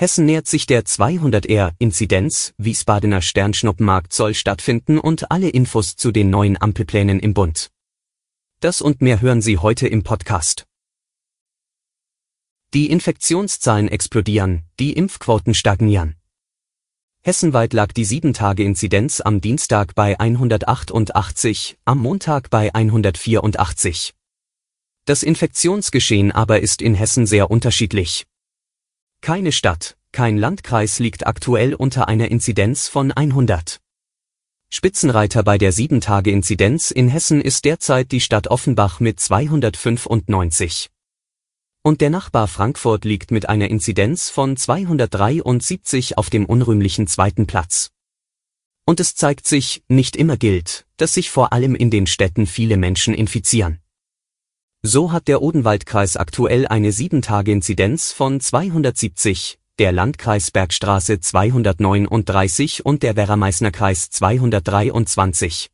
Hessen nähert sich der 200R-Inzidenz, Wiesbadener Sternschnuppenmarkt soll stattfinden und alle Infos zu den neuen Ampelplänen im Bund. Das und mehr hören Sie heute im Podcast. Die Infektionszahlen explodieren, die Impfquoten stagnieren. Hessenweit lag die 7-Tage-Inzidenz am Dienstag bei 188, am Montag bei 184. Das Infektionsgeschehen aber ist in Hessen sehr unterschiedlich. Keine Stadt, kein Landkreis liegt aktuell unter einer Inzidenz von 100. Spitzenreiter bei der 7-Tage-Inzidenz in Hessen ist derzeit die Stadt Offenbach mit 295. Und der Nachbar Frankfurt liegt mit einer Inzidenz von 273 auf dem unrühmlichen zweiten Platz. Und es zeigt sich, nicht immer gilt, dass sich vor allem in den Städten viele Menschen infizieren. So hat der Odenwaldkreis aktuell eine 7-Tage-Inzidenz von 270, der Landkreis Bergstraße 239 und der Werra-Meißner Kreis 223.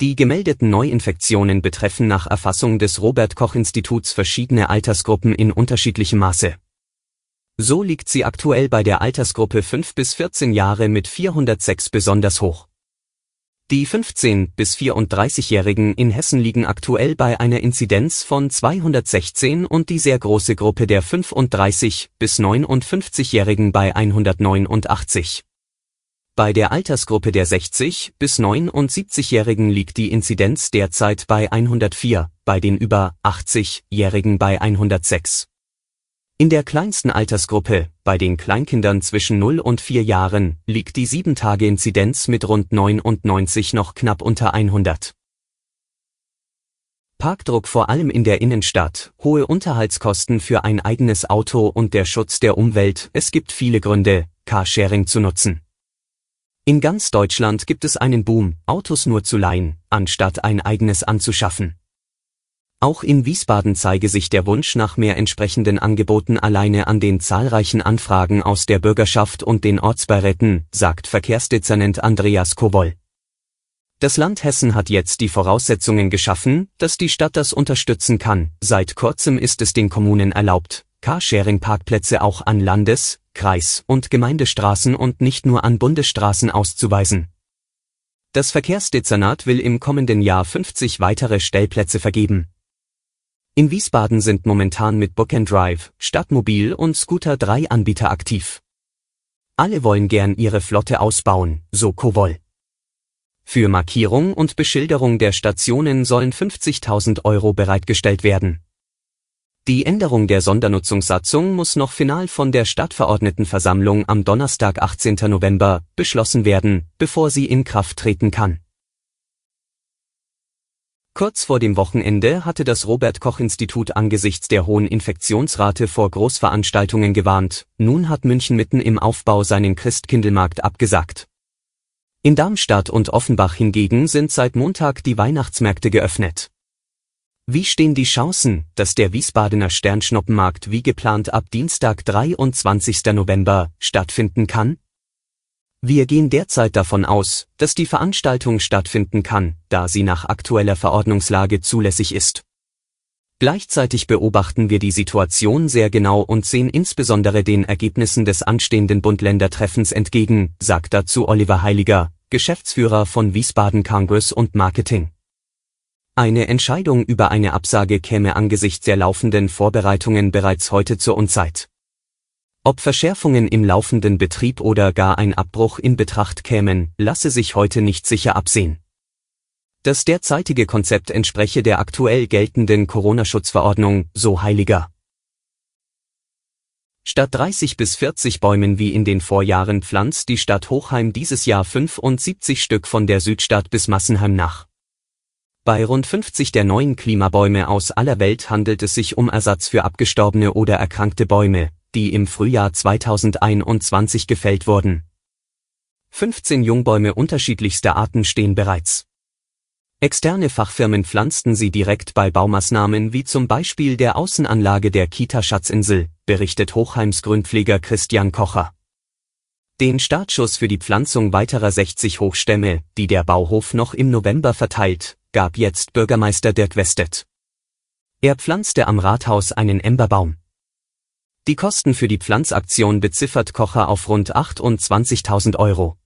Die gemeldeten Neuinfektionen betreffen nach Erfassung des Robert-Koch-Instituts verschiedene Altersgruppen in unterschiedlichem Maße. So liegt sie aktuell bei der Altersgruppe 5 bis 14 Jahre mit 406 besonders hoch. Die 15- bis 34-Jährigen in Hessen liegen aktuell bei einer Inzidenz von 216 und die sehr große Gruppe der 35- bis 59-Jährigen bei 189. Bei der Altersgruppe der 60- bis 79-Jährigen liegt die Inzidenz derzeit bei 104, bei den über 80-Jährigen bei 106. In der kleinsten Altersgruppe, bei den Kleinkindern zwischen 0 und 4 Jahren, liegt die 7-Tage-Inzidenz mit rund 99 noch knapp unter 100. Parkdruck vor allem in der Innenstadt, hohe Unterhaltskosten für ein eigenes Auto und der Schutz der Umwelt, es gibt viele Gründe, Carsharing zu nutzen. In ganz Deutschland gibt es einen Boom, Autos nur zu leihen, anstatt ein eigenes anzuschaffen. Auch in Wiesbaden zeige sich der Wunsch nach mehr entsprechenden Angeboten alleine an den zahlreichen Anfragen aus der Bürgerschaft und den Ortsbeiräten, sagt Verkehrsdezernent Andreas Kowol. Das Land Hessen hat jetzt die Voraussetzungen geschaffen, dass die Stadt das unterstützen kann. Seit kurzem ist es den Kommunen erlaubt, Carsharing-Parkplätze auch an Landes-, Kreis- und Gemeindestraßen und nicht nur an Bundesstraßen auszuweisen. Das Verkehrsdezernat will im kommenden Jahr 50 weitere Stellplätze vergeben. In Wiesbaden sind momentan mit Book Drive, Stadtmobil und Scooter drei Anbieter aktiv. Alle wollen gern ihre Flotte ausbauen, so Kowol. Für Markierung und Beschilderung der Stationen sollen 50.000 Euro bereitgestellt werden. Die Änderung der Sondernutzungssatzung muss noch final von der Stadtverordnetenversammlung am Donnerstag 18. November beschlossen werden, bevor sie in Kraft treten kann. Kurz vor dem Wochenende hatte das Robert Koch Institut angesichts der hohen Infektionsrate vor Großveranstaltungen gewarnt, nun hat München mitten im Aufbau seinen Christkindlmarkt abgesagt. In Darmstadt und Offenbach hingegen sind seit Montag die Weihnachtsmärkte geöffnet. Wie stehen die Chancen, dass der Wiesbadener Sternschnuppenmarkt wie geplant ab Dienstag 23. November stattfinden kann? Wir gehen derzeit davon aus, dass die Veranstaltung stattfinden kann, da sie nach aktueller Verordnungslage zulässig ist. Gleichzeitig beobachten wir die Situation sehr genau und sehen insbesondere den Ergebnissen des anstehenden Bund-Länder-Treffens entgegen, sagt dazu Oliver Heiliger, Geschäftsführer von Wiesbaden Congress und Marketing. Eine Entscheidung über eine Absage käme angesichts der laufenden Vorbereitungen bereits heute zur Unzeit. Ob Verschärfungen im laufenden Betrieb oder gar ein Abbruch in Betracht kämen, lasse sich heute nicht sicher absehen. Das derzeitige Konzept entspreche der aktuell geltenden Corona-Schutzverordnung, so Heiliger. Statt 30 bis 40 Bäumen wie in den Vorjahren pflanzt die Stadt Hochheim dieses Jahr 75 Stück von der Südstadt bis Massenheim nach. Bei rund 50 der neuen Klimabäume aus aller Welt handelt es sich um Ersatz für abgestorbene oder erkrankte Bäume, die im Frühjahr 2021 gefällt wurden. 15 Jungbäume unterschiedlichster Arten stehen bereits. Externe Fachfirmen pflanzten sie direkt bei Baumaßnahmen wie zum Beispiel der Außenanlage der Kita Schatzinsel, berichtet Hochheims Grünpfleger Christian Kocher. Den Startschuss für die Pflanzung weiterer 60 Hochstämme, die der Bauhof noch im November verteilt, gab jetzt Bürgermeister Dirk Westet. Er pflanzte am Rathaus einen Emberbaum. Die Kosten für die Pflanzaktion beziffert Kocher auf rund 28.000 Euro.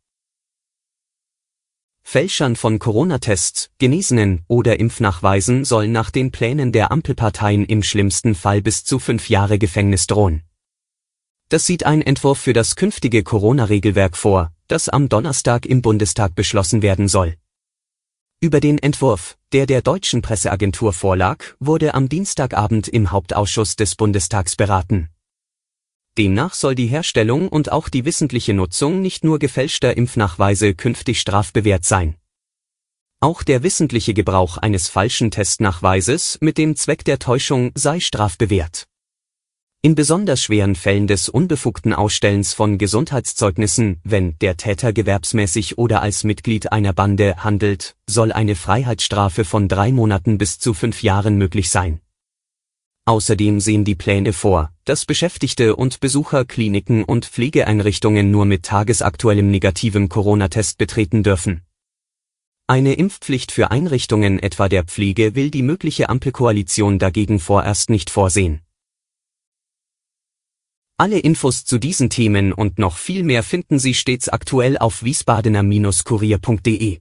Fälschern von Corona-Tests, Genesenen oder Impfnachweisen soll nach den Plänen der Ampelparteien im schlimmsten Fall bis zu fünf Jahre Gefängnis drohen. Das sieht ein Entwurf für das künftige Corona-Regelwerk vor, das am Donnerstag im Bundestag beschlossen werden soll. Über den Entwurf, der der deutschen Presseagentur vorlag, wurde am Dienstagabend im Hauptausschuss des Bundestags beraten. Demnach soll die Herstellung und auch die wissentliche Nutzung nicht nur gefälschter Impfnachweise künftig strafbewehrt sein. Auch der wissentliche Gebrauch eines falschen Testnachweises mit dem Zweck der Täuschung sei strafbewehrt. In besonders schweren Fällen des unbefugten Ausstellens von Gesundheitszeugnissen, wenn der Täter gewerbsmäßig oder als Mitglied einer Bande handelt, soll eine Freiheitsstrafe von drei Monaten bis zu fünf Jahren möglich sein. Außerdem sehen die Pläne vor, dass Beschäftigte und Besucher Kliniken und Pflegeeinrichtungen nur mit tagesaktuellem negativem Corona-Test betreten dürfen. Eine Impfpflicht für Einrichtungen etwa der Pflege will die mögliche Ampelkoalition dagegen vorerst nicht vorsehen. Alle Infos zu diesen Themen und noch viel mehr finden Sie stets aktuell auf wiesbadener-kurier.de.